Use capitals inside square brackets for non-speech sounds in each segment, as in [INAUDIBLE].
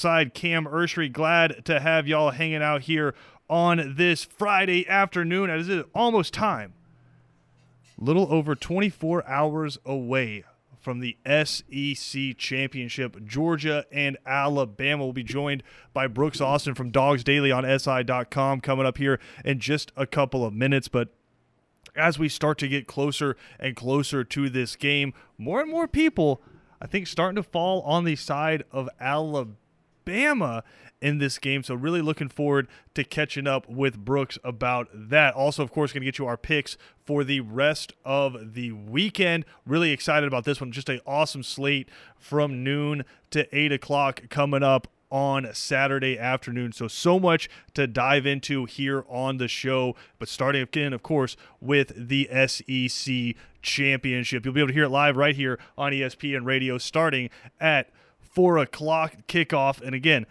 side Cam Ursery. Glad to have y'all hanging out here on this Friday afternoon as it is almost time. Little over 24 hours away from the SEC championship. Georgia and Alabama will be joined by Brooks Austin from Dogs Daily on SI.com coming up here in just a couple of minutes. But as we start to get closer and closer to this game, more and more people, I think, starting to fall on the side of Alabama Alabama in this game. So really looking forward to catching up with Brooks about that. Also, of course, going to get you our picks for the rest of the weekend. Really excited about this one. Just an awesome slate from noon to eight o'clock coming up on Saturday afternoon. So, so much to dive into here on the show. But starting again, of course, with the SEC Championship. You'll be able to hear it live right here on ESPN Radio starting at four o'clock kickoff. And again,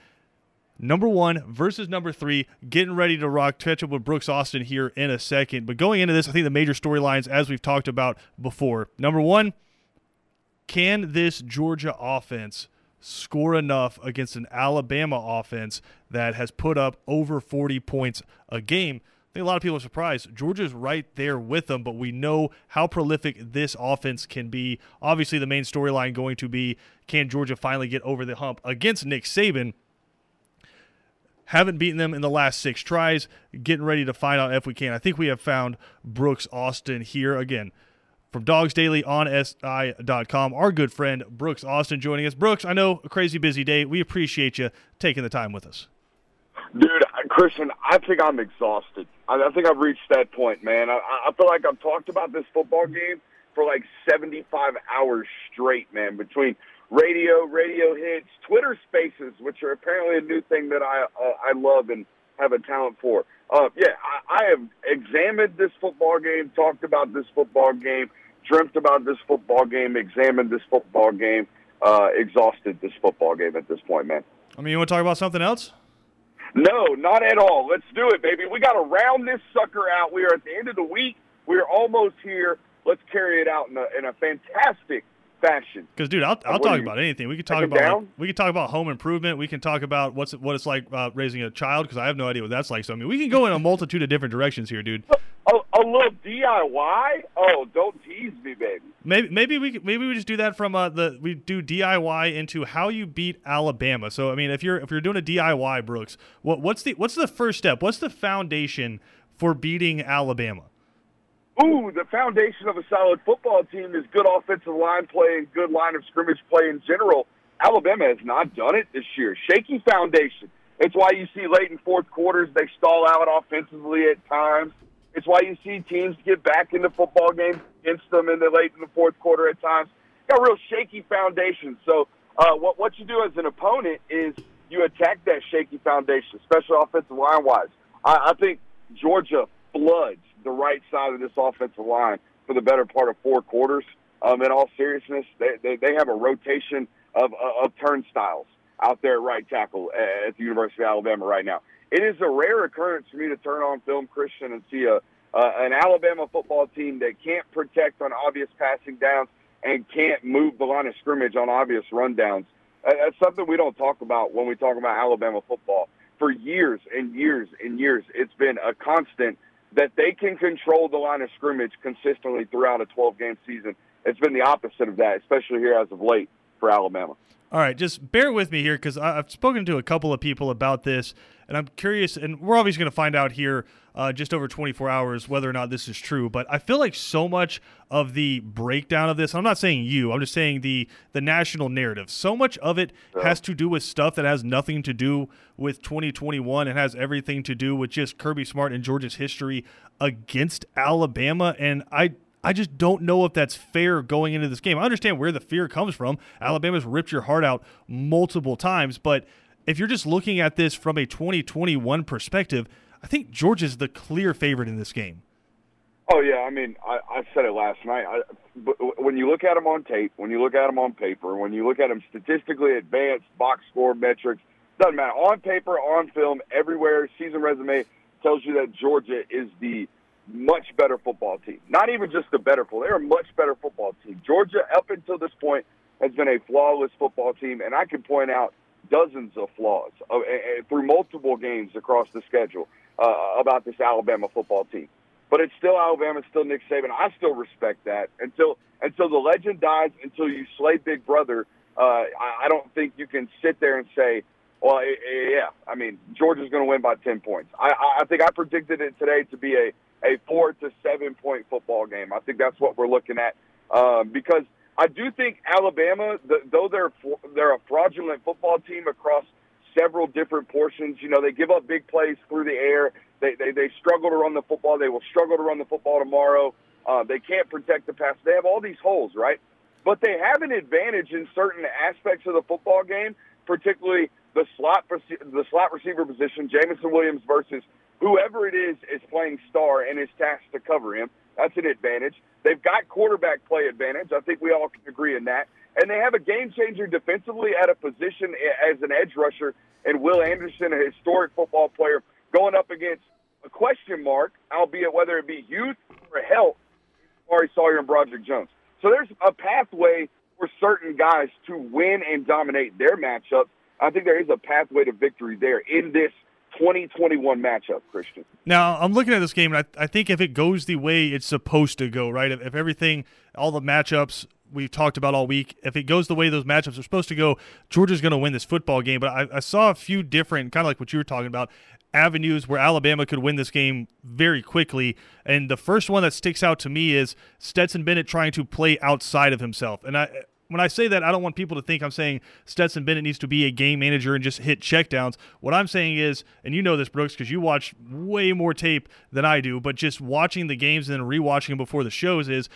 number one versus number three, getting ready to rock. Catch up with Brooks Austin here in a second. But going into this, I think the major storylines, as we've talked about before, number one, can this Georgia offense score enough against an Alabama offense that has put up over 40 points a game? Think a lot of people are surprised. Georgia's right there with them, but we know how prolific this offense can be. Obviously, the main storyline going to be can Georgia finally get over the hump against Nick Saban? Haven't beaten them in the last six tries. Getting ready to find out if we can. I think we have found Brooks Austin here again from Dogs Daily on SI.com. Our good friend Brooks Austin joining us. Brooks, I know a crazy busy day. We appreciate you taking the time with us. Dude, Christian, I think I'm exhausted. I, think I've reached that point, man. I, I feel like I've talked about this football game for like 75 hours straight, man, between radio, radio hits, Twitter Spaces, which are apparently a new thing that I uh, I love and have a talent for. Uh, yeah, I, I have examined this football game, talked about this football game, dreamt about this football game, examined this football game, uh, exhausted this football game at this point, man. I mean, you want to talk about something else? No, not at all. Let's do it, baby. We got to round this sucker out. We are at the end of the week. We're almost here. Let's carry it out in a, in a fantastic fashion. Because, dude, I'll, I'll talk about anything. We can talk about like, we can talk about home improvement. We can talk about what's what it's like uh, raising a child because I have no idea what that's like. So I mean, we can go in a multitude of different directions here, dude. A, a little DIY? Oh, don't tease me, baby. Maybe maybe we maybe we just do that from uh, the we do DIY into how you beat Alabama. So I mean, if you're if you're doing a DIY, Brooks, what what's the what's the first step? What's the foundation for beating Alabama? Ooh, the foundation of a solid football team is good offensive line play and good line of scrimmage play in general. Alabama has not done it this year. Shaky foundation. It's why you see late in fourth quarters they stall out offensively at times. It's why you see teams get back into football games against them in the late in the fourth quarter at times. Got real shaky foundation. So uh, what what you do as an opponent is you attack that shaky foundation, especially offensive line wise. I, I think Georgia floods the right side of this offensive line for the better part of four quarters. Um, in all seriousness, they, they, they have a rotation of, of turnstiles out there at right tackle at the University of Alabama right now it is a rare occurrence for me to turn on film Christian and see a uh, an Alabama football team that can't protect on obvious passing downs and can't move the line of scrimmage on obvious rundowns. Uh, that's something we don't talk about when we talk about Alabama football. For years and years and years, it's been a constant that they can control the line of scrimmage consistently throughout a 12 game season. It's been the opposite of that, especially here as of late for Alabama. All right, just bear with me here because I've spoken to a couple of people about this, and I'm curious, and we're obviously going to find out here uh, just over 24 hours whether or not this is true. But I feel like so much of the breakdown of this, I'm not saying you, I'm just saying the the national narrative. So much of it has to do with stuff that has nothing to do with 2021. It has everything to do with just Kirby Smart and Georgia's history against Alabama, and I I just don't know if that's fair going into this game. I understand where the fear comes from. Alabama's ripped your heart out multiple times, but if you're just looking at this from a 2021 perspective, I think Georgia's the clear favorite in this game. Oh yeah, I mean, I, I said it last night. I, when you look at them on tape, when you look at them on paper, when you look at them statistically advanced box score metrics, doesn't matter on paper, on film, everywhere. Season resume tells you that Georgia is the much better football team. Not even just a better football. They're a much better football team. Georgia, up until this point, has been a flawless football team, and I can point out dozens of flaws uh, through multiple games across the schedule uh, about this Alabama football team. But it's still Alabama, it's still Nick Saban. I still respect that until until the legend dies, until you slay Big Brother. Uh, I, I don't think you can sit there and say, "Well, yeah, I mean, Georgia's going to win by ten points." I, I think I predicted it today to be a a four to seven point football game. I think that's what we're looking at um, because I do think Alabama, the, though they're they're a fraudulent football team across several different portions. You know, they give up big plays through the air. They they, they struggle to run the football. They will struggle to run the football tomorrow. Uh, they can't protect the pass. They have all these holes, right? But they have an advantage in certain aspects of the football game, particularly the slot the slot receiver position. Jameson Williams versus whoever it is is playing star and is tasked to cover him. That's an advantage. They've got quarterback play advantage. I think we all can agree in that. And they have a game changer defensively at a position as an edge rusher and Will Anderson, a historic football player, going up against a question mark, albeit whether it be youth or health, Ari Salyer and Broderick Jones. So there's a pathway for certain guys to win and dominate their matchups. I think there is a pathway to victory there in this 2021 matchup, Christian. Now, I'm looking at this game, and I, I think if it goes the way it's supposed to go, right? If, if everything, all the matchups we've talked about all week, if it goes the way those matchups are supposed to go, Georgia's going to win this football game. But I, I saw a few different, kind of like what you were talking about, avenues where Alabama could win this game very quickly. And the first one that sticks out to me is Stetson Bennett trying to play outside of himself. And I when I say that, I don't want people to think I'm saying Stetson Bennett needs to be a game manager and just hit checkdowns. What I'm saying is, and you know this, Brooks, because you watch way more tape than I do, but just watching the games and then rewatching them before the shows is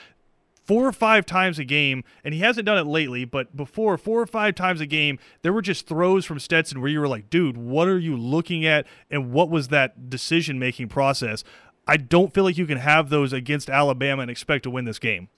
four or five times a game, and he hasn't done it lately, but before four or five times a game, there were just throws from Stetson where you were like, dude, what are you looking at? And what was that decision making process? I don't feel like you can have those against Alabama and expect to win this game.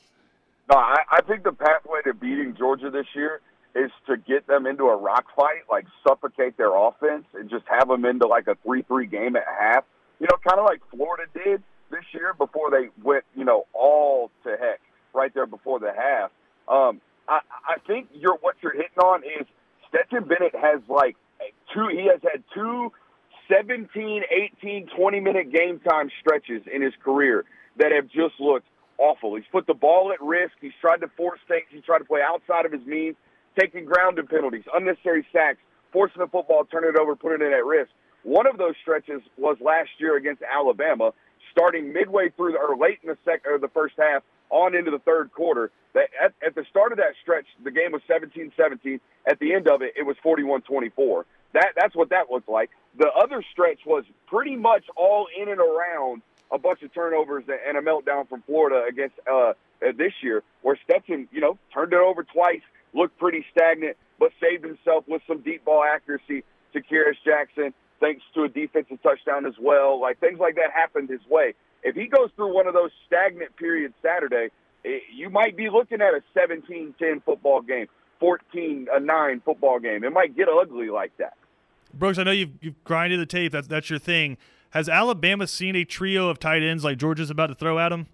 No, I, I think the pathway to beating Georgia this year is to get them into a rock fight, like suffocate their offense and just have them into like a 3 3 game at half. You know, kind of like Florida did this year before they went, you know, all to heck right there before the half. Um, I, I think you're, what you're hitting on is Stetson Bennett has like two, he has had two 17, 18, 20 minute game time stretches in his career that have just looked awful. He's put the ball at risk. He's tried to force things. He's tried to play outside of his means, taking grounded penalties, unnecessary sacks, forcing the football, turning it over, putting it at risk. One of those stretches was last year against Alabama, starting midway through the, or late in the second or the first half on into the third quarter. At, at the start of that stretch, the game was 17-17. At the end of it, it was 41-24. That that's what that looked like. The other stretch was pretty much all in and around a bunch of turnovers and a meltdown from Florida against uh, uh, this year, where Stetson, you know, turned it over twice, looked pretty stagnant, but saved himself with some deep ball accuracy to Kearis Jackson, thanks to a defensive touchdown as well. Like things like that happened his way. If he goes through one of those stagnant periods Saturday, it, you might be looking at a 17-10 football game, 14-9 uh, football game. It might get ugly like that. Brooks, I know you've, you've grinded the tape. That's that's your thing. Has Alabama seen a trio of tight ends like Georgia's about to throw at them?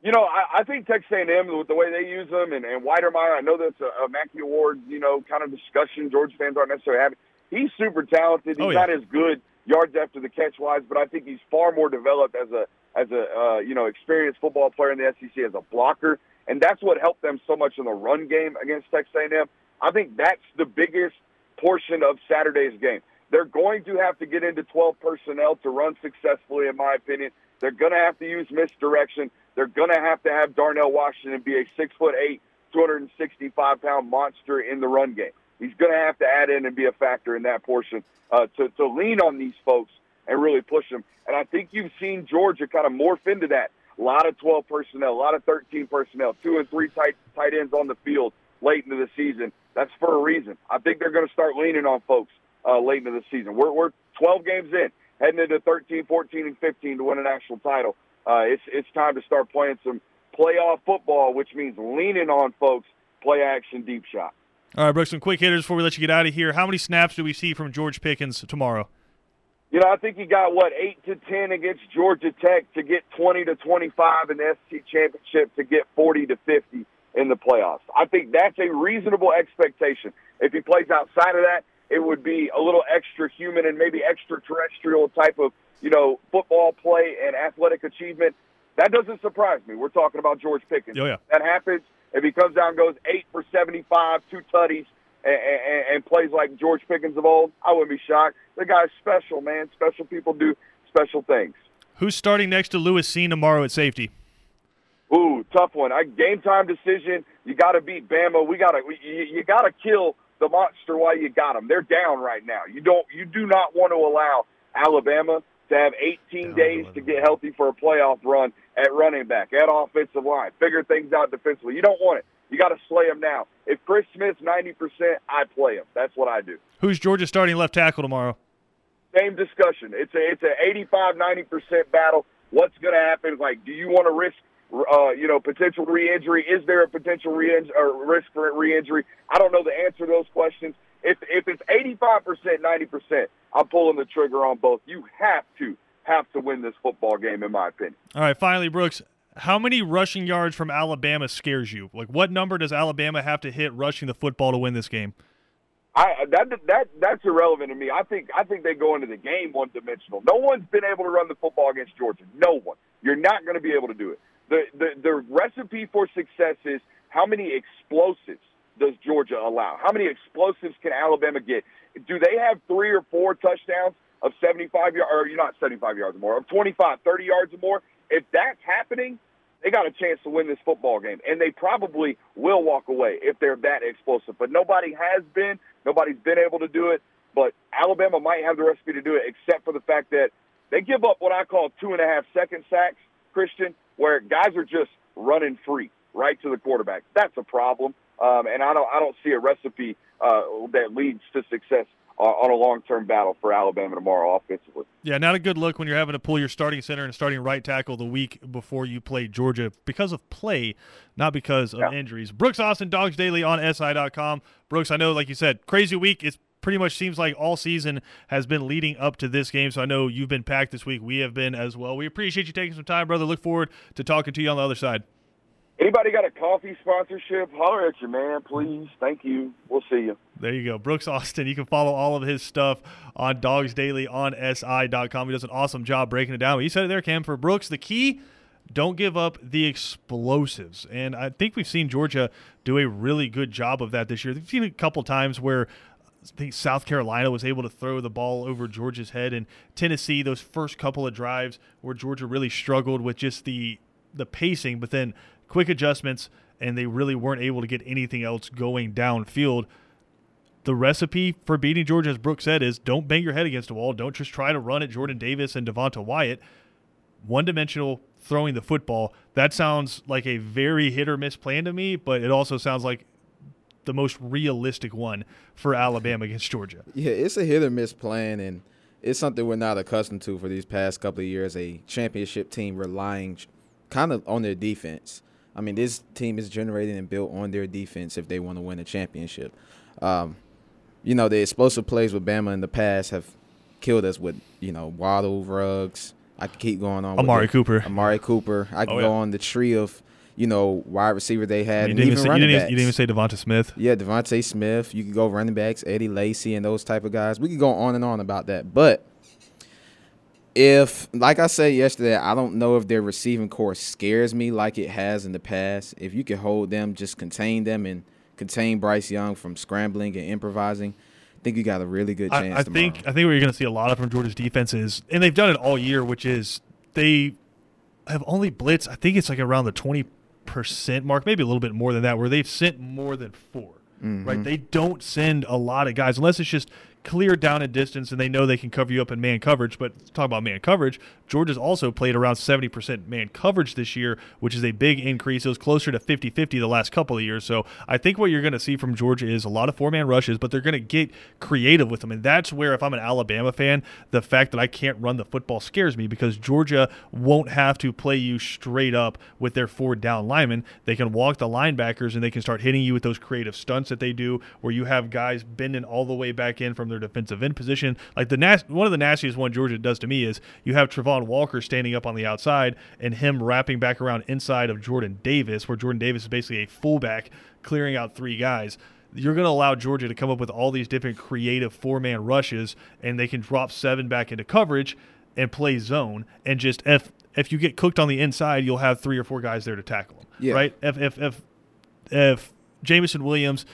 You know, I, I think Texas A&M with the way they use them, and, and Wydermyer. I know that's a, a Mackey Award, you know, kind of discussion. Georgia fans aren't necessarily having. He's super talented. He's oh, yeah. not as good yards after the catch wise, but I think he's far more developed as a as a uh, you know experienced football player in the SEC as a blocker, and that's what helped them so much in the run game against Texas A&M. I think that's the biggest portion of Saturday's game. They're going to have to get into 12 personnel to run successfully, in my opinion. They're going to have to use misdirection. They're going to have to have Darnell Washington be a six foot eight, 265 pound monster in the run game. He's going to have to add in and be a factor in that portion uh, to, to lean on these folks and really push them. And I think you've seen Georgia kind of morph into that. A lot of 12 personnel, a lot of 13 personnel, two and three tight, tight ends on the field late into the season. That's for a reason. I think they're going to start leaning on folks uh, late into the season. We're, we're 12 games in, heading into 13, 14, and 15 to win a national title. Uh, it's it's time to start playing some playoff football, which means leaning on folks, play action, deep shot. All right, Brooks, some quick hitters before we let you get out of here. How many snaps do we see from George Pickens tomorrow? You know, I think he got what eight to ten against Georgia Tech to get twenty to twenty-five in the SEC championship to get forty to fifty in the playoffs. I think that's a reasonable expectation. If he plays outside of that, it would be a little extra human and maybe extraterrestrial type of, you know, football play and athletic achievement. That doesn't surprise me. We're talking about George Pickens. Oh, yeah. That happens. If he comes down and goes eight for 75, two tutties, and, and, and plays like George Pickens of old, I wouldn't be shocked. The guy's special, man. Special people do special things. Who's starting next to Lewis Cine tomorrow at safety? Ooh, tough one. I game time decision. You got to beat Bama. We got to you, you got to kill the monster while you got them. They're down right now. You don't you do not want to allow Alabama to have 18 days to get healthy for a playoff run at running back, at offensive line, figure things out defensively. You don't want it. You got to slay them now. If Chris Smith's 90%, I play him. That's what I do. Who's Georgia starting left tackle tomorrow? Same discussion. It's a it's a 85 90% battle. What's going to happen? Like, do you want to risk uh, you know, potential re-injury? Is there a potential re or risk for re-injury? I don't know the answer to those questions. If if it's 85%, 90%, I'm pulling the trigger on both. You have to have to win this football game, in my opinion. All right, finally, Brooks. How many rushing yards from Alabama scares you? Like, what number does Alabama have to hit rushing the football to win this game? I that that that's irrelevant to me. I think I think they go into the game one dimensional. No one's been able to run the football against Georgia. No one. You're not going to be able to do it. The, the the recipe for success is how many explosives does Georgia allow? How many explosives can Alabama get? Do they have three or four touchdowns of 75 yards, or you're not 75 yards or more, of 25, 30 yards or more? If that's happening, they got a chance to win this football game, and they probably will walk away if they're that explosive. But nobody has been. Nobody's been able to do it. But Alabama might have the recipe to do it, except for the fact that they give up what I call two and a half second sacks, Christian, where guys are just running free right to the quarterback. That's a problem, um, and I don't I don't see a recipe uh, that leads to success on a long-term battle for Alabama tomorrow offensively. Yeah, not a good look when you're having to pull your starting center and starting right tackle the week before you play Georgia because of play, not because of yeah. injuries. Brooks Austin, Dogs Daily on SI.com. Brooks, I know, like you said, crazy week. It's pretty much seems like all season has been leading up to this game. So I know you've been packed this week. We have been as well. We appreciate you taking some time, brother. Look forward to talking to you on the other side. Anybody got a coffee sponsorship? Holler at you, man, please. Thank you. We'll see you. There you go. Brooks Austin. You can follow all of his stuff on Dogs Daily on SI.com. He does an awesome job breaking it down. He said it there, Cam. For Brooks, the key don't give up the explosives. And I think we've seen Georgia do a really good job of that this year. We've seen a couple times where I think South Carolina was able to throw the ball over Georgia's head, and Tennessee those first couple of drives where Georgia really struggled with just the the pacing, but then quick adjustments, and they really weren't able to get anything else going downfield. The recipe for beating Georgia, as Brooks said, is don't bang your head against a wall. Don't just try to run at Jordan Davis and Devonte Wyatt. One dimensional throwing the football. That sounds like a very hit or miss plan to me, but it also sounds like the most realistic one for Alabama against Georgia. Yeah, it's a hit or miss plan, and it's something we're not accustomed to for these past couple of years. A championship team relying kind of on their defense. I mean, this team is generated and built on their defense if they want to win a championship. Um, you know, the explosive plays with Bama in the past have killed us with, you know, Waddle, Ruggs. I could keep going on. Amari Cooper. Amari Cooper. I could oh, yeah. go on the tree of you know, wide receiver they had. You didn't, even, say, you, didn't you didn't even say DeVonta Smith. Yeah, DeVonta Smith. You could go running backs, Eddie Lacy, and those type of guys. We could go on and on about that. But if, like I said yesterday, I don't know if their receiving corps scares me like it has in the past. If you can hold them, just contain them, and contain Bryce Young from scrambling and improvising. I think you got a really good chance. I, I think I think what you're going to see a lot of from Georgia's defense is, and they've done it all year, which is they have only blitzed. I think it's like around the 20 percent mark, maybe a little bit more than that, where they've sent more than 4 mm-hmm. Right? They don't send a lot of guys unless it's just clear down in distance and they know they can cover you up in man coverage. But talk about man coverage, Georgia's also played around 70% man coverage this year, which is a big increase. It was closer to 50 50 the last couple of years. So I think what you're going to see from Georgia is a lot of four man rushes, but they're going to get creative with them. And that's where, if I'm an Alabama fan, the fact that I can't run the football scares me because Georgia won't have to play you straight up with their four down linemen. They can walk the linebackers and they can start hitting you with those creative stunts that they do, where you have guys bending all the way back in from their their defensive end position. Like the nas- one of the nastiest one Georgia does to me is you have Travon Walker standing up on the outside and him wrapping back around inside of Jordan Davis, where Jordan Davis is basically a fullback clearing out three guys you're going to allow Georgia to come up with all these different creative four man rushes, and they can drop seven back into coverage and play zone, and just if if you get cooked on the inside, you'll have three or four guys there to tackle them. Yeah. Right? If if if if Jameson Williams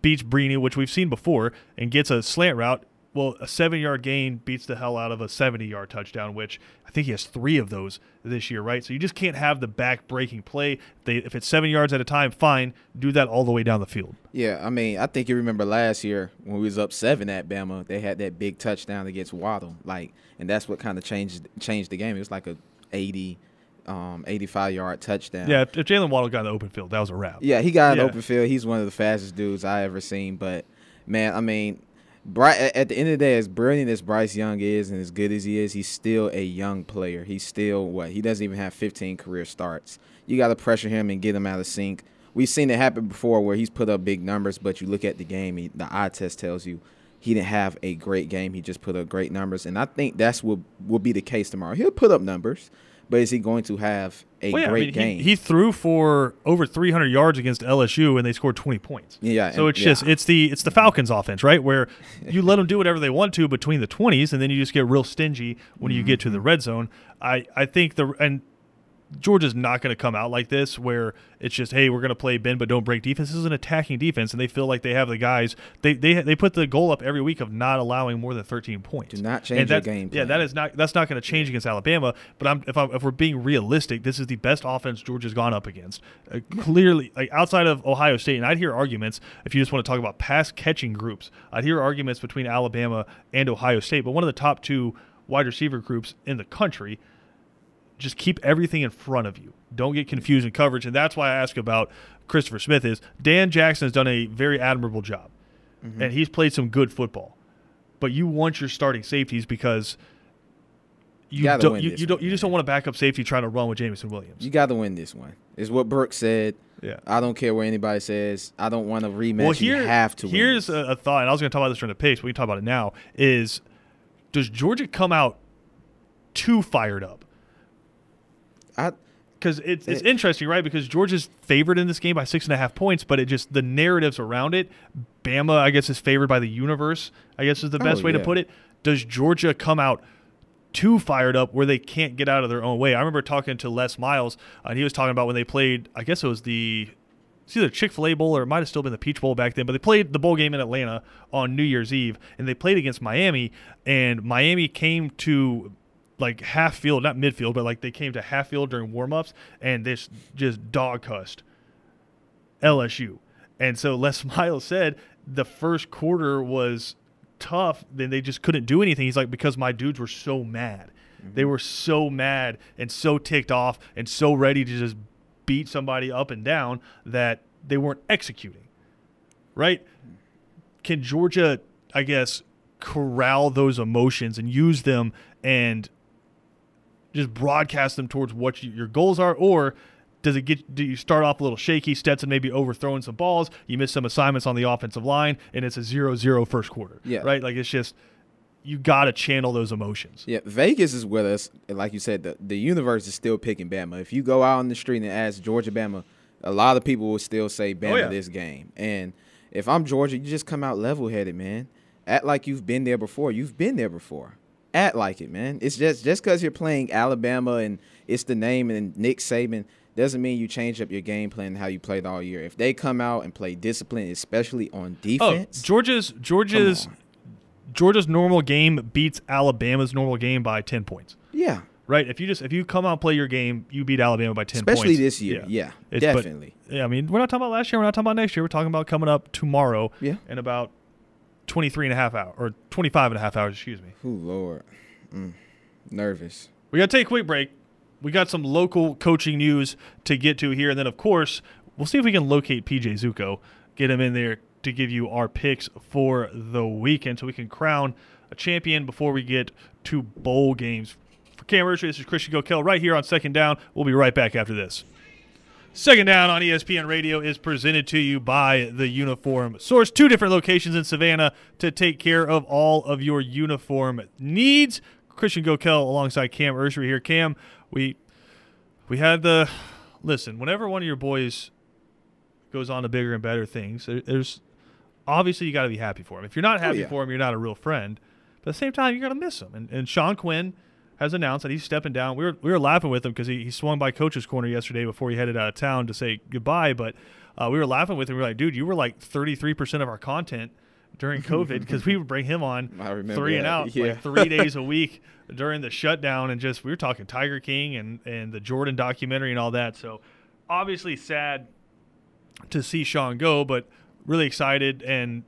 beats Brini, which we've seen before, and gets a slant route, well, a seven yard gain beats the hell out of a 70 yard touchdown, which I think he has three of those this year, right? So you just can't have the back breaking play. They, if it's seven yards at a time, fine. Do that all the way down the field. Yeah, I mean, I think you remember last year when we was up seven at Bama, they had that big touchdown against Waddle, like, and that's what kind of changed changed the game. It was like a 80, um, 85 yard touchdown. Yeah, if, if Jaylen Waddle got the open field, that was a wrap. Yeah, he got Yeah. an open field. He's one of the fastest dudes I ever seen. But man, I mean, Bry- at at the end of the day, as brilliant as Bryce Young is and as good as he is, he's still a young player. He's still what? He doesn't even have 15 career starts. You got to pressure him and get him out of sync. We've seen it happen before where he's put up big numbers, but you look at the game, he, the eye test tells you he didn't have a great game. He just put up great numbers, and I think that's what will be the case tomorrow. He'll put up numbers, but is he going to have a Well, yeah, I great mean, game? He, he threw for over 300 yards against LSU, and they scored 20 points. Yeah, So it's just it's the it's the Falcons offense, right? Where you let them do whatever they want to between the 20s, and then you just get real stingy when you get to the Mm-hmm. red zone. I I think the and Georgia's not going to come out like this, where it's just hey, we're going to play bend but don't break defense. This is an attacking defense, and they feel like they have the guys. They they they put the goal up every week of not allowing more than 13 points. Do not And change that- game Yeah, that is not that's not going to change against Alabama. But I'm if I'm, if we're being realistic, this is the best offense Georgia's gone up against. Uh, clearly, like outside of Ohio State, and I'd hear arguments if you just want to talk about pass catching groups. I'd hear arguments between Alabama and Ohio State, but one of the top two wide receiver groups in the country. Just keep everything in front of you. Don't get confused in coverage, and that's why I ask about Christopher Smith. Is Dan Jackson has done a very admirable job, Mm-hmm. and he's played some good football. But you want your starting safeties because you gotta don't you, you don't one, you just don't want a backup safety trying to run with Jameson Williams. You got to win this one. Is what Brooks said. yeah. I don't care what anybody says. I don't want to rematch. Well, here you have to. win here's a, a thought, and I was going to talk about this during the pace. But we can talk about it now. Is does Georgia come out too fired up? I, Because it's it's It- interesting, right? Because Georgia's favored in this game by six and a half points, but it just the narratives around it. Bama, I guess, is favored by the universe. I guess is the best Oh, way to put it. Does Georgia come out too fired up where they can't get out of their own way? I remember talking to Les Miles, uh, and he was talking about when they played. I guess it was the it's either Chick Fil A Bowl or it might have still been the Peach Bowl back then. But they played the bowl game in Atlanta on New Year's Eve, and they played against Miami, and Miami came to like half field, not midfield, but like they came to half field during warmups, and this just dog cussed LSU. And so [LAUGHS] Les Miles said the first quarter was tough, then they just couldn't do anything. He's like, because my dudes were so mad. Mm-hmm. They were so mad and so ticked off and so ready to just beat somebody up and down that they weren't executing. Right? Can Georgia, I guess, corral those emotions and use them and just broadcast them towards what you, your goals are, or does it get? Do you start off a little shaky? Stetson maybe overthrowing some balls. You miss some assignments on the offensive line, and it's a 0-0 quarter. Yeah. right. Like it's just you got to channel those emotions. yeah, Vegas is with us. Like you said, the, the universe is still picking Bama. If you go out on the street and ask Georgia Bama, a lot of people will still say Bama Oh, yeah. this game. And if I'm Georgia, you just come out level headed, man. Act like you've been there before. You've been there before. Act like it, man. It's just just because you're playing Alabama and it's the name and Nick Saban doesn't mean you change up your game plan and how you played all year. If they come out and play discipline, especially on Oh, defense, Georgia's Georgia's Georgia's normal game beats Alabama's normal game by ten points. yeah, Right? If you just if you come out and play your game, you beat Alabama by ten especially points. this year, yeah, but- definitely. Yeah, I mean, we're not talking about last year. We're not talking about next year. We're talking about coming up tomorrow Yeah. in about 23 and a half hours, or 25 and a half hours, excuse me. Oh Lord, mm. nervous. We got to take a quick break. We got some local coaching news to get to here. And then, of course, we'll see if we can locate PJ Zuko, get him in there to give you our picks for the weekend so we can crown a champion before we get to bowl games. For Cam Urshey, this is Christian Gokel right here on Second Down. We'll be right back after this. Second Down on ESPN Radio is presented to you by the Uniform Source. Two different locations in Savannah to take care of all of your uniform needs. Christian Gokel alongside Cam Ursary here. Cam, we we had the listen. Whenever one of your boys goes on to bigger and better things, there, there's obviously you got to be happy for him. If you're not oh, happy Oh, yeah. for him, you're not a real friend. But at the same time, you got to miss him. And, and Sean Quinn has announced that he's stepping down. We were we were laughing with him because he, he swung by coach's corner yesterday before he headed out of town to say goodbye. But uh, we were laughing with him. We were like, dude, you were like 33 percent of our content during [LAUGHS] COVID because we would bring him on three and out Yeah. like three days a week during the shutdown, and just we were talking Tiger King and and the Jordan documentary and all that. So obviously sad to see Sean go, but really excited and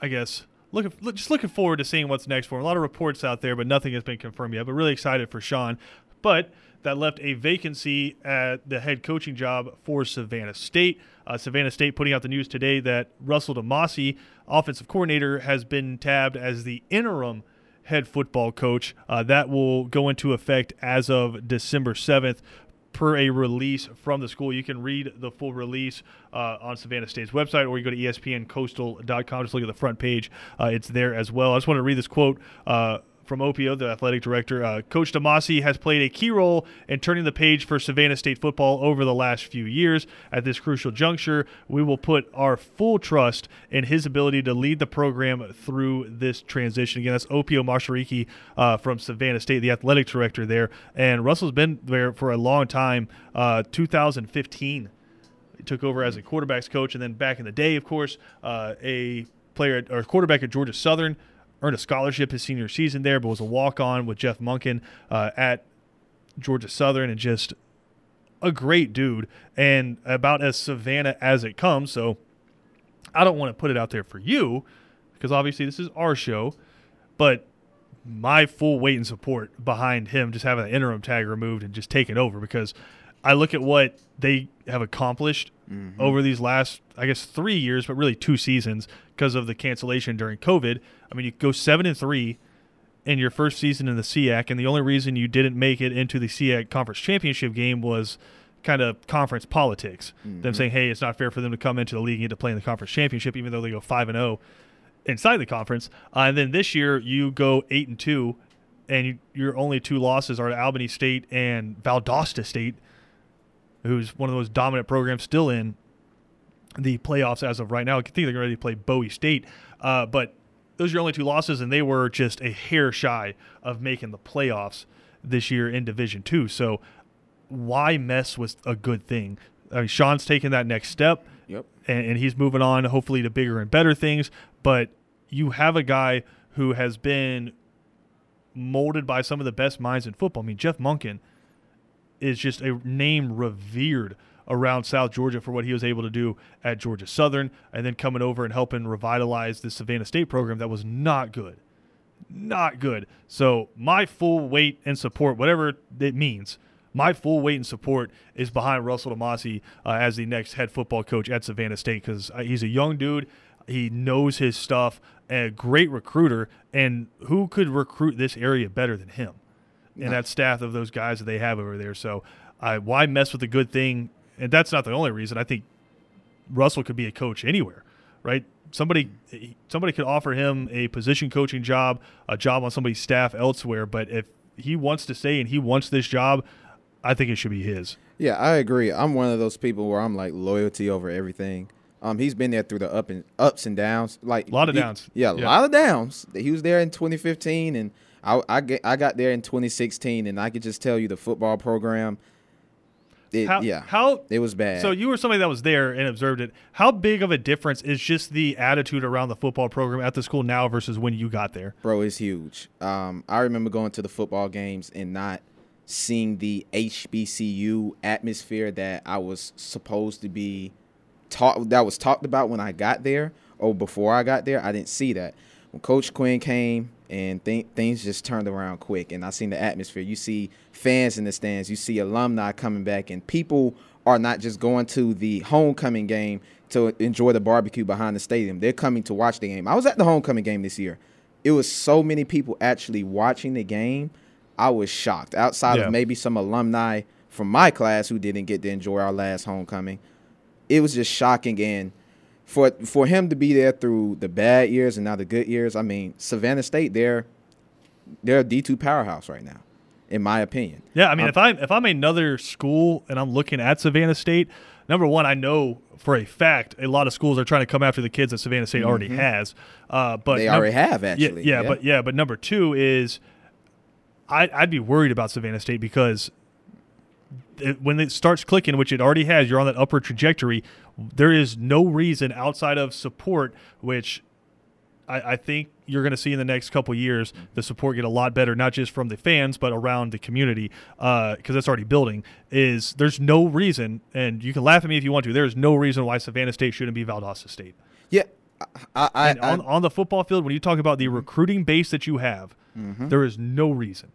I guess looking look- just looking forward to seeing what's next for him. A lot of reports out there, but nothing has been confirmed yet. But really excited for Sean. But that left a vacancy at the head coaching job for Savannah State. Uh, Savannah State putting out the news today that Russell DeMasi, offensive coordinator, has been tabbed as the interim head football coach. Uh, that will go into effect as of December 7th per a release from the school. You can read the full release uh, on Savannah State's website, or you go to ESPNCoastal.com. Just look at the front page; uh, it's there as well. I just want to read this quote. From Opio, the athletic director, uh, Coach Damasi has played a key role in turning the page for Savannah State football over the last few years. At this crucial juncture, we will put our full trust in his ability to lead the program through this transition. Again, that's Opio Mashariki uh, from Savannah State, the athletic director there. And Russell's been there for a long time, uh, 2015 he took over as a quarterbacks coach, and then back in the day, of course, uh, a player or quarterback at Georgia Southern earned a scholarship his senior season there, but was a walk on with Jeff Monken uh, at Georgia Southern, and just a great dude, and about as Savannah as it comes. So I don't want to put it out there for you because obviously this is our show, but my full weight and support behind him just having the interim tag removed and just taking over because I look at what they have accomplished over these last, I guess, three years, but really two seasons because of the cancellation during COVID. I mean, you go seven and three in your first season in the SIAC, and the only reason you didn't make it into the SIAC conference championship game was kind of conference politics. Them saying, "Hey, it's not fair for them to come into the league and get to play in the conference championship, even though they go five and zero inside the conference." Uh, and then this year, you go eight and two, and you, your only two losses are to Albany State and Valdosta State, who's one of the most dominant programs still in the playoffs as of right now. I think they're ready to play Bowie State, uh, but those are your only two losses, and they were just a hair shy of making the playoffs this year in Division Two. So why mess with a good thing? I mean, Sean's taking that next step, Yep. and, and he's moving on, hopefully to bigger and better things. But you have a guy who has been molded by some of the best minds in football. I mean, Jeff Monken is just a name revered around South Georgia for what he was able to do at Georgia Southern, and then coming over and helping revitalize the Savannah State program that was not good, not good. So my full weight and support, whatever it means, my full weight and support is behind Russell Demasi uh, as the next head football coach at Savannah State because he's a young dude. He knows his stuff, a great recruiter, and who could recruit this area better than him? And that staff of those guys that they have over there. So, uh, why mess with a good thing? And that's not the only reason. I think Russell could be a coach anywhere, right? Somebody, somebody could offer him a position coaching job, a job on somebody's staff elsewhere. But if he wants to stay and he wants this job, I think it should be his. Yeah, I agree. I'm one of those people where I'm like loyalty over everything. Um, he's been there through the up and ups and downs. Like A lot of he- downs. Yeah, a Yeah. lot of downs. He was there in 2015, and I I, get, I got there in 2016, and I could just tell you the football program. It, How, yeah, How it was bad. So you were somebody that was there and observed it. How big of a difference is just the attitude around the football program at the school now versus when you got there? bro it's huge. Um, I remember going to the football games and not seeing the HBCU atmosphere that I was supposed to be taught that was talked about when I got there or before I got there. I didn't see that when Coach Quinn came and th- things just turned around quick. And I seen the atmosphere. You see fans in the stands. You see alumni coming back, and people are not just going to the homecoming game to enjoy the barbecue behind the stadium. They're coming to watch the game. I was at the homecoming game this year. It was so many people actually watching the game. I was shocked. Outside Yeah. of maybe some alumni from my class who didn't get to enjoy our last homecoming, it was just shocking. And for for him to be there through the bad years and now the good years, I mean, Savannah State, they're they're a D two powerhouse right now. in my opinion. Yeah, I mean, Um, if I'm if I'm another school and I'm looking at Savannah State, number one, I know for a fact a lot of schools are trying to come after the kids that Savannah State already has. Uh, but Mm-hmm. They num- already have, Yeah, actually. yeah, Yeah. but yeah, but number two is, I I'd be worried about Savannah State because when it starts clicking, which it already has, you're on that upward trajectory. There is no reason outside of support, which I, I think you're going to see in the next couple years the support get a lot better, not just from the fans but around the community, because that's already building. Is there's no reason, and you can laugh at me if you want to. There is no reason why Savannah State shouldn't be Valdosta State. Yeah, I, I, And I, on, on the football field, when you talk about the recruiting base that you have, Mm-hmm. there is no reason.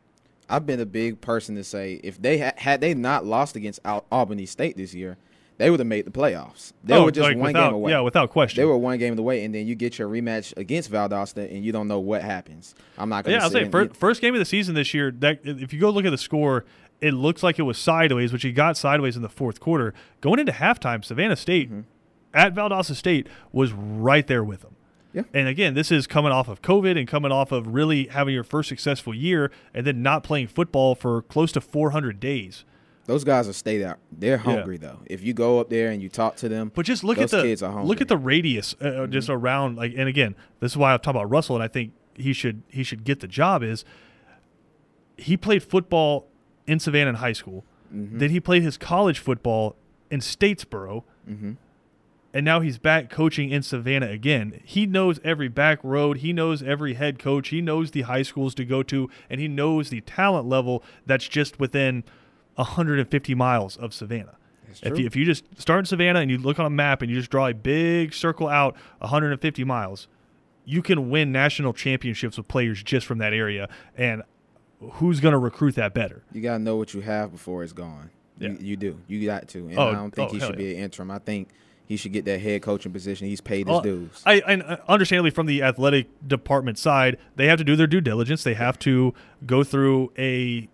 I've been a big person to say if they ha- had they not lost against Al- Albany State this year, they would have made the playoffs. They Oh, were just like, one without, game away. Yeah, without question. They were one game away, and then you get your rematch against Valdosta, and you don't know what happens. I'm not going to. Yeah, I'll say say first, first game of the season this year. That if you go look at the score, it looks like it was sideways, which he got sideways in the fourth quarter. Going into halftime, Savannah State Mm-hmm. at Valdosta State was right there with them. Yeah. And again, this is coming off of COVID and coming off of really having your first successful year and then not playing football for close to 400 days. Those guys are stayed out. They're hungry though. If you go up there and you talk to them, But just look at the look at the radius uh, uh, just around like and again, this is why I'm talking about Russell and I think he should he should get the job is he played football in Savannah in high school. Mm-hmm. Then he played his college football in Statesboro. Mm-hmm. And now he's back coaching in Savannah again. He knows every back road. He knows every head coach. He knows the high schools to go to, and he knows the talent level that's just within 150 miles of Savannah. If you, if you just start in Savannah and you look on a map and you just draw a big circle out 150 miles, you can win national championships with players just from that area. And who's going to recruit that better? You gotta know what you have before it's gone. Yeah. You, you do. You got to. And Oh, I don't think oh, he should yeah. be an interim. I think he should get that head coaching position. He's paid his Well, dues. I, I uh, understandably from the athletic department side, they have to do their due diligence. They have to go through a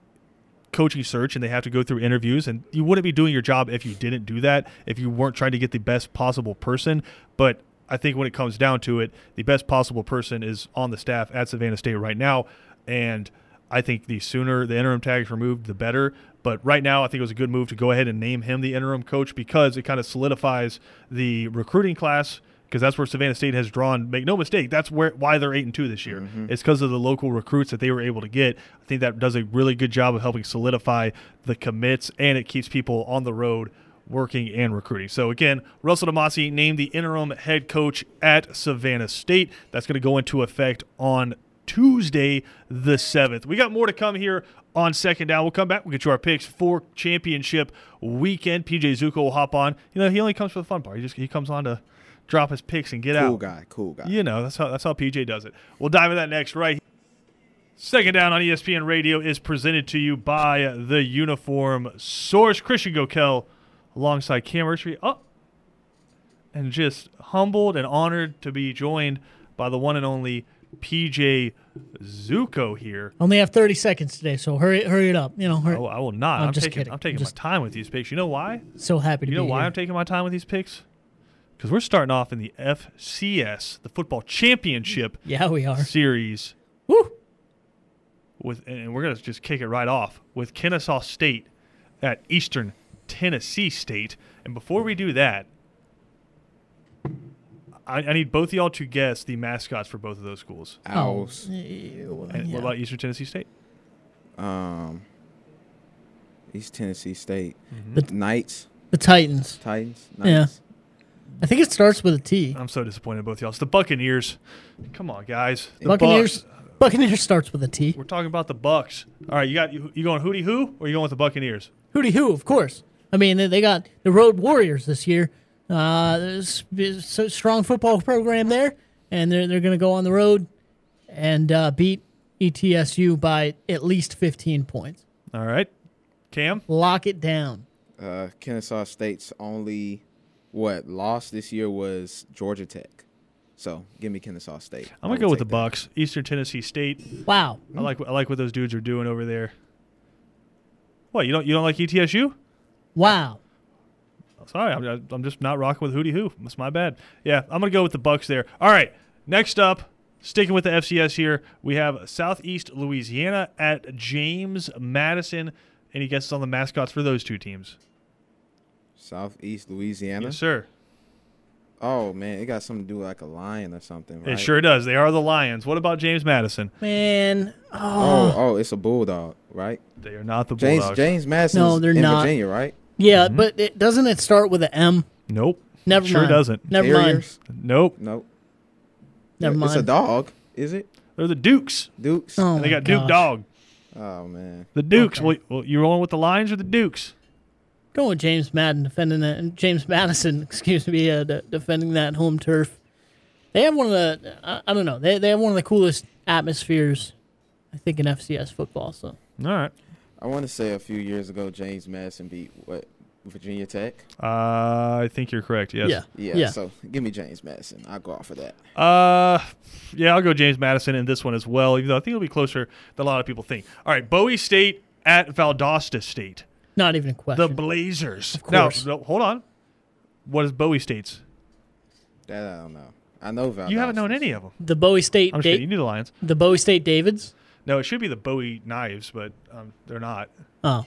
coaching search and they have to go through interviews. And you wouldn't be doing your job if you didn't do that. If you weren't trying to get the best possible person, but I think when it comes down to it, the best possible person is on the staff at Savannah State right now, and I think the sooner the interim tag is removed, the better. But right now, I think it was a good move to go ahead and name him the interim coach because it kind of solidifies the recruiting class because that's where Savannah State has drawn. Make no mistake, that's where why they're eight and two this year. Mm-hmm. It's because of the local recruits that they were able to get. I think that does a really good job of helping solidify the commits, and it keeps people on the road working and recruiting. So again, Russell Demasi named the interim head coach at Savannah State. That's going to go into effect on Tuesday the 7th. We got more to come here on second down. We'll come back. We'll get you our picks for championship weekend. PJ Zuko will hop on. You know, he only comes for the fun part. He just he comes on to drop his picks and get cool out. Cool guy. Cool guy. You know, that's how that's how PJ does it. We'll dive into that next, right? Second down on ESPN Radio is presented to you by the Uniform Source. Christian Gokel alongside Cam Ursery. Oh, and just humbled and honored to be joined by the one and only PJ Zuko here. Only have 30 seconds today, so hurry hurry it up. You know, hurry. Oh, I will not. I'm I'm, just taking kidding. I'm taking Just- my time with these picks. You know why? so happy to be. You know why here. I'm taking my time with these picks? Because we're starting off in the FCS, the Football Championship yeah, we are. Series Woo! with, and we're gonna just kick it right off with Kennesaw State at Eastern Tennessee State. And before we do that, I, I need both of y'all to guess the mascots for both of those schools. Owls. Oh, ew, And yeah. what about Eastern Tennessee State? Um, East Tennessee State. The- Knights. the Titans. Titans. Yeah. Knights. I think it starts with a T. I'm so disappointed in both y'all. It's the Buccaneers. Come on, guys. The Buccaneers. Bucks. Buccaneers starts with a T. We're talking about the Bucks. All right, you got you, you going hootie who, or you going with the Buccaneers? Hootie Hoo, of course. I mean, they, they got the Road Warriors this year. Uh, there's, there's a strong football program there, and they're they're going to go on the road and uh, beat ETSU by at least 15 points. All right, Cam. Lock it down. Uh, Kennesaw State's only what loss this year was Georgia Tech. So give me Kennesaw State. I'm gonna go with the take that. Bucks. Eastern Tennessee State. Wow. I like I like what those dudes are doing over there. What you don't you don't like ETSU? Wow. Sorry, I'm, I'm just not rocking with Hootie Who. That's my bad. Yeah, I'm gonna go with the Bucks there. All right, next up, Sticking with the FCS here, we have Southeast Louisiana at James Madison. Any guesses on the mascots for those two teams? Southeast Louisiana. Yes, sir. Oh man, it got something to do with like a lion or something, right? It sure does. They are the Lions. What about James Madison? Man, Oh, oh, oh, it's a bulldog, right? They are not the James Bulldogs. James Madison. No, they're in not. Virginia, right? Yeah, but it, doesn't it start with an M? Nope. Never Sure mind. doesn't. Never mind. Nope. Nope. Never It's a dog, is it? They're the Dukes. Dukes. Oh, And they my got Duke. Dog. Oh man. The Dukes. Okay. Well, well, you rolling with the Lions or the Dukes? Going with James Madden defending that, and James Madison, [LAUGHS] excuse me, uh, de- defending that home turf. They have one of the, I, I don't know, they, they have one of the coolest atmospheres, I think, in FCS football. So All right. I want to say a few years ago, James Madison beat what Virginia Tech. Uh, I think you're correct. Yes. yeah, Yeah, yeah. So give me James Madison. I'll go off of that. Uh, yeah, I'll go James Madison in this one as well. Even though I think it'll be closer than a lot of people think. All right, Bowie State at Valdosta State. Not even a question. The. Blazers. Of Now, course. no, hold on. What is Bowie State's? That I don't know. I know Val. You haven't known any of them. the Bowie State, I'm just Da- kidding. You knew the Lions. the Bowie State Davids. No, it should be the Bowie Knives, but um, they're not. Oh,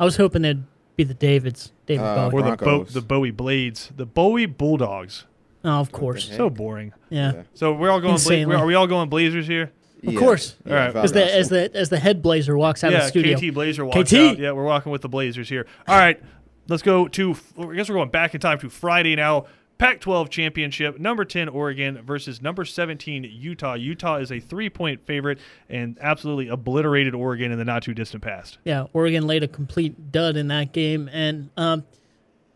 I was hoping it'd be the Davids, David Uh, Bowie. Or the Bo- Broncos. the Bowie Blades. The Bowie Bulldogs. oh, of course. So boring. Yeah, So we're all going. Bla- Insanely. are we all going Blazers here? Yeah. course. Yeah, All right. as the as the as the head blazer walks out of the studio. KT Blazer walks KT. out. Yeah, we're walking with the Blazers here. All right, let's go to. I guess we're going back in time to Friday now. Pac-12 championship, number 10 Oregon versus number 17 Utah. Utah is a three-point favorite and absolutely obliterated Oregon in the not too distant past. Yeah, Oregon laid a complete dud in that game, and um,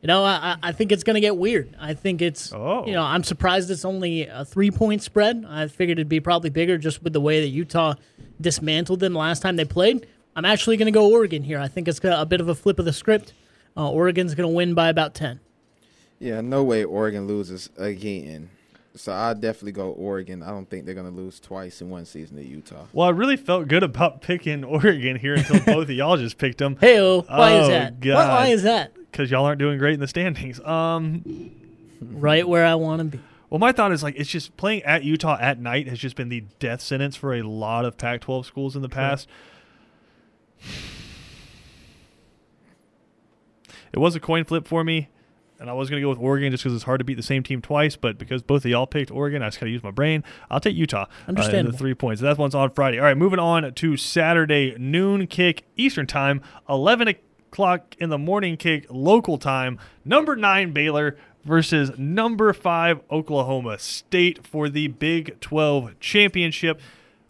you know I, I- think it's going to get weird. I think it's Oh. you know I'm surprised it's only a three point spread. I figured it'd be probably bigger just with the way that Utah dismantled them last time they played. I'm actually going to go Oregon here. I think it's a bit of a flip of the script. Uh, Oregon's going to win by about ten. Yeah, no way Oregon loses again. So I definitely go Oregon. I don't think they're gonna lose twice in one season to Utah. Well, I really felt good about [LAUGHS] picking Oregon here until [LAUGHS] both of y'all just picked them Hey, why Oh, is that? Why, God. why is that? because y'all aren't doing great in the standings. Um, Right where I want to be. Well, my thought is like it's just playing at Utah at night has just been the death sentence for a lot of Pac-12 schools in the past. [SIGHS] It was a coin flip for me, and I was going to go with Oregon just because it's hard to beat the same team twice. But because both of y'all picked Oregon, I just got to use my brain. I'll take Utah. Uh, the three points. That one's on Friday. All right, moving on to Saturday noon kick Eastern time, eleven o'clock in the morning kick local time. Number nine Baylor versus number five Oklahoma State for the Big Twelve championship.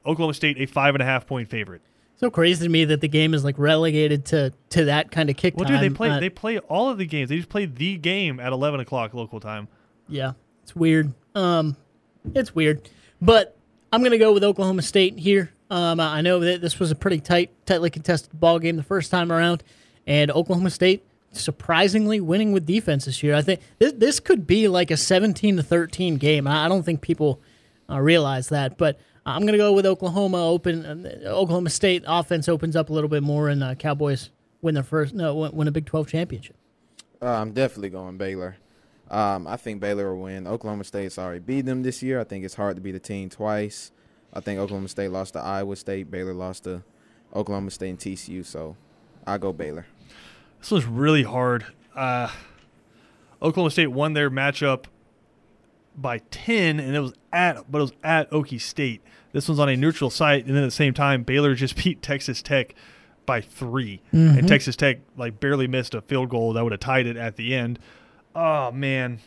Oklahoma State a five and a half point favorite. So crazy to me that the game is like relegated to to that kind of kick Well, time. dude, they play Uh, they play all of the games. They just play the game at eleven o'clock local time. Yeah, it's weird. Um, it's weird, but I'm gonna go with Oklahoma State here. Um, I know that this was a pretty tight, tightly contested ball game the first time around, and Oklahoma State surprisingly winning with defense this year. I think this this could be like a 17 to 13 game. I don't think people uh, realize that, but I'm gonna go with Oklahoma. Open uh, Oklahoma State offense opens up a little bit more, and uh, Cowboys win their first no win, win a Big 12 championship. Uh, I'm definitely going Baylor. Um, I think Baylor will win. Oklahoma State's already beat them this year. I think it's hard to beat a team twice. I think Oklahoma State lost to Iowa State. Baylor lost to Oklahoma State and TCU. So I go Baylor. This was really hard. Uh, Oklahoma State won their matchup by ten, and it was at, but it was at Okie State. This one's on a neutral site, and then at the same time, Baylor just [LAUGHS] beat Texas Tech by 3 and Texas Tech like barely missed a field goal that would have tied it at the end. Oh man,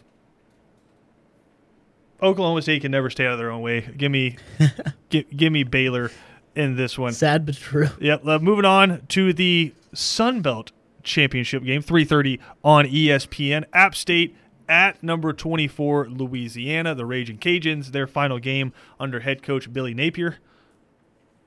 Oklahoma State can never stay out of their own way. Give me, [LAUGHS] give, give me Baylor in this one. Sad but true. Yep. Uh, moving on to the Sun Belt Championship game, 3:30 on ESPN. App State at number 24 Louisiana, the Raging Cajuns. Their final game under head coach Billy Napier.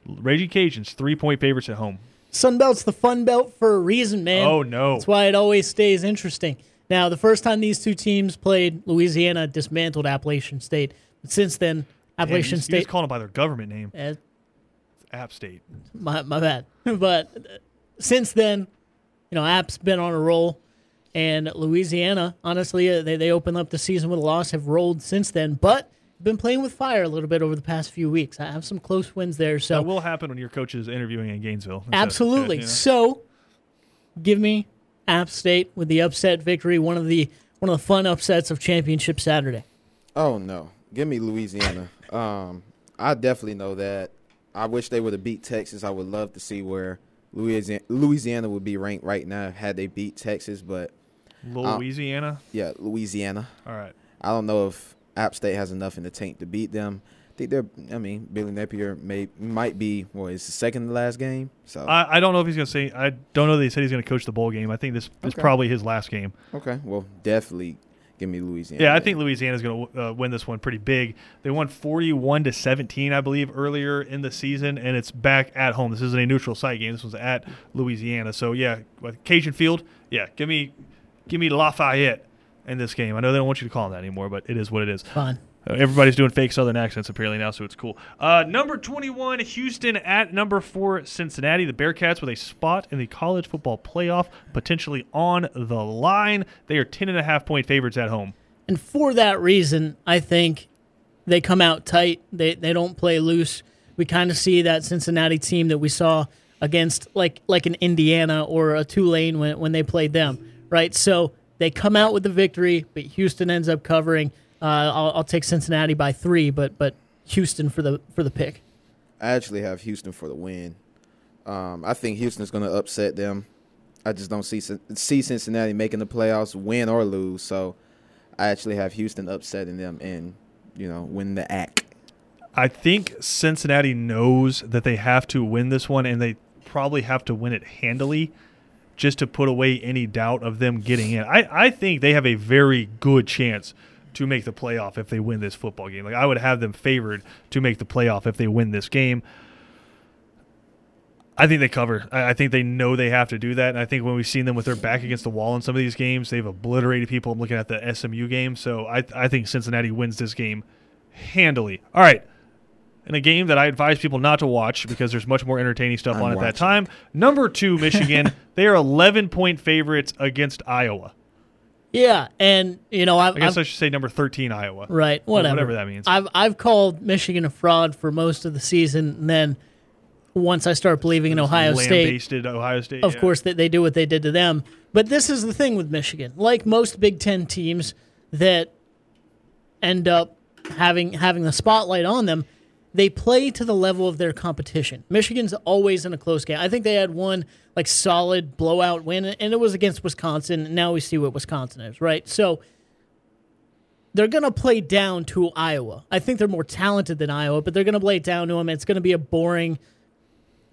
Raging Cajuns, three-point favorites at home. Sunbelt's the fun belt for a reason, man. Oh no! That's why it always stays interesting. Now, the first time these two teams played, Louisiana dismantled Appalachian State. But since then, Appalachian State. just call them by their government name, eh, App State. my, my bad. [LAUGHS] but uh, since then, you know, App's been on a roll. And Louisiana, honestly, uh, they, they opened up the season with a loss, have rolled since then. But been playing with fire a little bit over the past few weeks. I have some close wins there. So That will happen when your coach is interviewing in Gainesville. That's- Absolutely. you know? So, give me App State with the upset victory. One of the one of the fun upsets of Championship Saturday. Oh no, give me Louisiana. um, I definitely know that. I wish they would have beat Texas. I would love to see where Louisiana, Louisiana would be ranked right now had they beat Texas. But Louisiana. yeah, Louisiana. All right. I don't know if App State has enough in the tank to beat them. I think they're. I mean, Billy Napier may might be. Well, it's the second to last game? So I, I don't know if he's going to say. I don't know that he said he's going to coach the bowl game. I think this is Okay. probably his last game. okay, well, definitely give me Louisiana. Yeah, I think Louisiana's going to uh, win this one pretty big. They won 41 to 17, I believe, earlier in the season, and it's back at home. This isn't a neutral site game. This was at Louisiana. So yeah, with Cajun Field. Yeah, give me, give me Lafayette in this game. I know they don't want you to call them that anymore, but it is what it is. Fine. Uh, Everybody's doing fake Southern accents apparently now, so it's cool. Uh, number 21, Houston at number four, Cincinnati. The Bearcats with a spot in the college football playoff potentially on the line. They are 10 and a half point favorites at home. And for that reason, I think they come out tight. They they don't play loose. We kind of see that Cincinnati team that we saw against like like an Indiana or a Tulane when when they played them, right? So they come out with the victory, but Houston ends up covering. Uh, I'll, I'll take Cincinnati by three, but but Houston for the for the pick. I actually have Houston for the win. Um, I think Houston's going to upset them. I just don't see see Cincinnati making the playoffs, win or lose. So I actually have Houston upsetting them and you know win the act. I think Cincinnati knows that they have to win this one, and they probably have to win it handily just to put away any doubt of them getting in. I, I think they have a very good chance to make the playoff if they win this football game. Like I would have them favored to make the playoff if they win this game. I think they cover. I, think they know they have to do that. And I think when we've seen them with their back against the wall in some of these games, they've obliterated people. I'm looking at the SMU game. So I, I think Cincinnati wins this game handily. All right. In a game that I advise people not to watch because there's much more entertaining stuff I'm on at that time. Number two, [LAUGHS] Michigan. they are 11 point favorites against Iowa. Yeah, and you know I've, I guess I've I should say number 13, Iowa. right whatever whatever that means. I've I've called Michigan a fraud for most of the season, and then once I start believing in Ohio State, Lambasted Ohio State. of yeah. course that they do what they did to them. But this is the thing with Michigan. Like most Big Ten teams that end up having having the spotlight on them, they play to the level of their competition. Michigan's always in a close game. I think they had one like solid blowout win, and it was against Wisconsin. Now we see what Wisconsin is, right? So they're going to play down to Iowa. I think they're more talented than Iowa, but they're going to play it down to them. It's going to be a boring,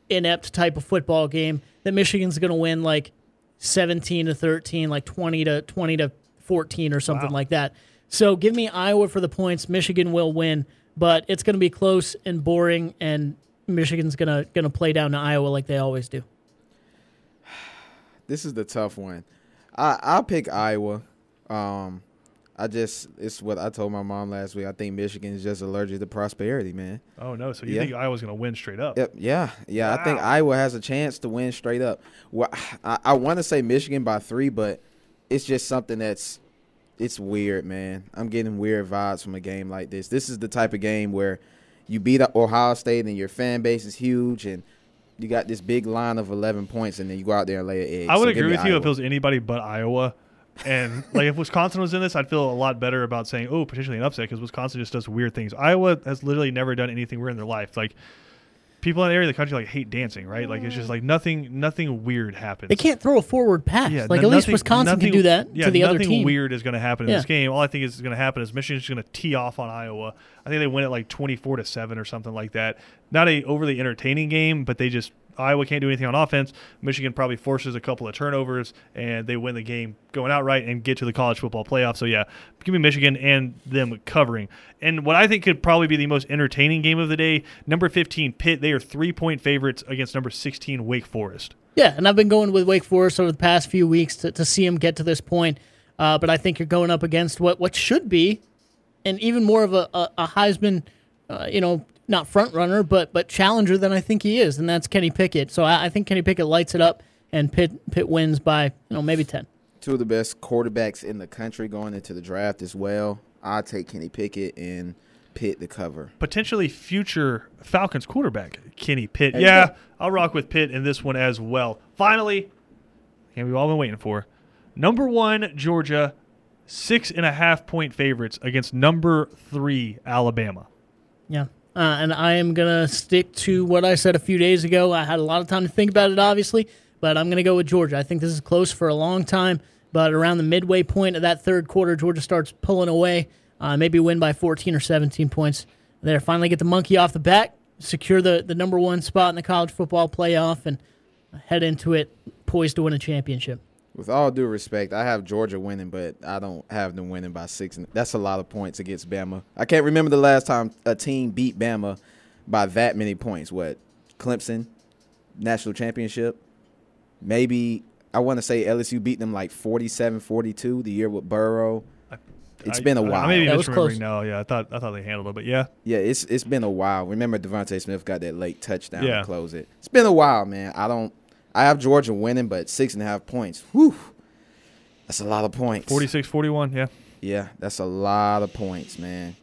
inept type of football game that Michigan's going to win like 17 to 13, like 20 to 20 to 14 or something Wow. like that. So give me Iowa for the points. Michigan will win, but it's going to be close and boring and Michigan's going to going to play down to Iowa like they always do. [SIGHS] This is the tough one. I I'll pick Iowa. Um, I just it's what I told my mom last week. I think Michigan is just allergic to prosperity, man. Oh no! So you Yeah. think Iowa's going to win straight up? Yep. Yeah. Yeah. I think Iowa has a chance to win straight up. Well, [SIGHS] I, I want to say Michigan by three, but it's just something that's it's weird, man. I'm getting weird vibes from a game like this. This is the type of game where you beat Ohio State and your fan base is huge and you got this big line of 11 points and then you go out there and lay an egg. I would So agree with you if Iowa. it was anybody but Iowa. And [LAUGHS] like if Wisconsin was in this, I'd feel a lot better about saying, "Oh, potentially an upset," because Wisconsin just does weird things. Iowa has literally never done anything weird in their life. Like people in the area of the country like hate dancing, right? Like it's just like nothing, nothing weird happens. They can't throw a forward pass. Yeah, like no- at least nothing- Wisconsin nothing- can do that yeah, to the other nothing team. weird is going to happen in Yeah. this game. All I think is going to happen is Michigan's going to tee off on Iowa. I think they win it like twenty-four to seven or something like that. Not a overly entertaining game, but they just Iowa can't do anything on offense. Michigan probably forces a couple of turnovers, and they win the game going outright and get to the college football playoff. So yeah, give me Michigan and them covering. And what I think could probably be the most entertaining game of the day: number fifteen Pitt. They are three-point favorites against number sixteen Wake Forest. Yeah, and I've been going with Wake Forest over the past few weeks to, to see them get to this point. Uh, but I think you're going up against what, what should be, and even more of a, a, a Heisman, uh, you know, not front runner, but but challenger than I think he is, and that's Kenny Pickett. So I, I think Kenny Pickett lights it up, and Pitt Pitt wins by you know maybe ten. two of the best quarterbacks in the country going into the draft as well. I take Kenny Pickett and Pitt to cover. potentially future Falcons quarterback, Kenny Pitt. Yeah, I'll rock with Pitt in this one as well. Finally, and we've all been waiting for number one Georgia, six and a half point favorites against number three Alabama. Yeah. Uh, and I am going to stick to what I said a few days ago. I had a lot of time to think about it, obviously, but I'm going to go with Georgia. I think this is close for a long time, but around the midway point of that third quarter, Georgia starts pulling away, uh, maybe win by 14 or 17 points. There, finally get the monkey off the back, secure the, the number one spot in the college football playoff, and head into it poised to win a championship. With all due respect, I have Georgia winning, but I don't have them winning by six. That's a lot of points against Bama. I can't remember the last time a team beat Bama by that many points. What? Clemson, national championship. Maybe I want to say LSU beat them like 47-42 the year with Burrow. It's I- been a while. I may be was misremembering close. now. Yeah, I thought I thought they handled it, but yeah, Yeah, it's it's been a while. Remember DeVonta Smith got that late touchdown Yeah. to close it. It's been a while, man. I don't. I have Georgia winning, but six and a half points. Whew, that's a lot of points. 46-41, Yeah. Yeah, that's a lot of points, man.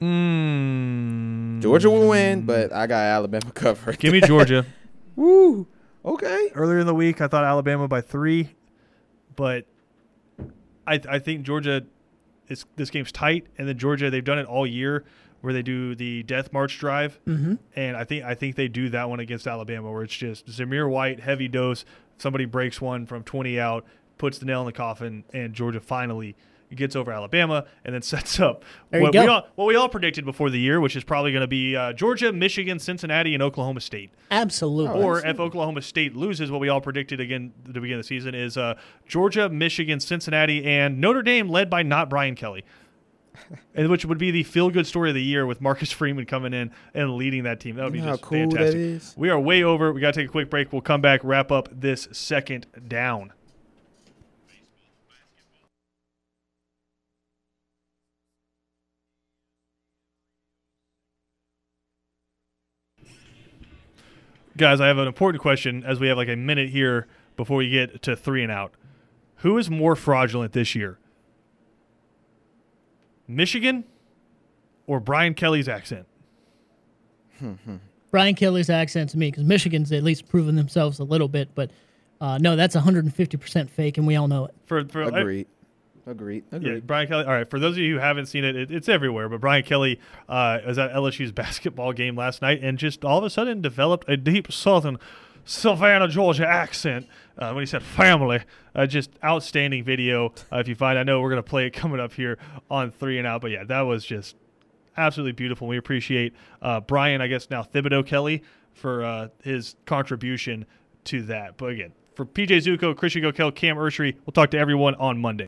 Mm, Georgia will win, but I got Alabama [LAUGHS] covered. Give me Georgia. [LAUGHS] Woo. Okay. Earlier in the week, I thought Alabama by three, but I I think Georgia is this game's tight, and then Georgia they've done it all year where they do the death march drive, mm-hmm. and I think I think they do that one against Alabama where it's just Zamir White heavy dose, somebody breaks one from twenty out, puts the nail in the coffin, and Georgia finally gets over Alabama and then [LAUGHS] sets up what we all what we all predicted before the year, which is probably going to be uh, Georgia, Michigan, Cincinnati, and Oklahoma State. Absolutely. Or if Oklahoma State loses, what we all predicted again at the beginning of the season is uh, Georgia, Michigan, Cincinnati, and Notre Dame, led by not Brian Kelly, [LAUGHS] and which would be the feel-good story of the year with Marcus Freeman coming in and leading that team. That would You be just cool fantastic. We are way over. We got to take a quick break. We'll come back, wrap up this second down. Guys, I have an important question as we have like a minute here before we get to three and out. Who is more fraudulent this year? Michigan or Brian Kelly's accent? Brian Kelly's accent to me because Michigan's at least proven themselves a little bit, but uh, no, that's 150% fake, and we all know it. For, for Agreed. Agreed. Yeah, Brian Kelly. All right, for those of you who haven't seen it, it it's everywhere. But Brian Kelly uh, was at LSU's [LAUGHS] basketball game last night, and just all of a sudden developed a deep Southern Savannah, Georgia accent uh, when he said "family." Uh, just outstanding video. Uh, if you find, I know we're gonna play it coming up here on three and out. But yeah, that was just absolutely beautiful. We appreciate uh, Brian, I guess now Thibodeau Kelly, for uh, his contribution to that. But again, for PJ Zuko, Christian Gokel, Cam Urshery, we'll talk to everyone on Monday.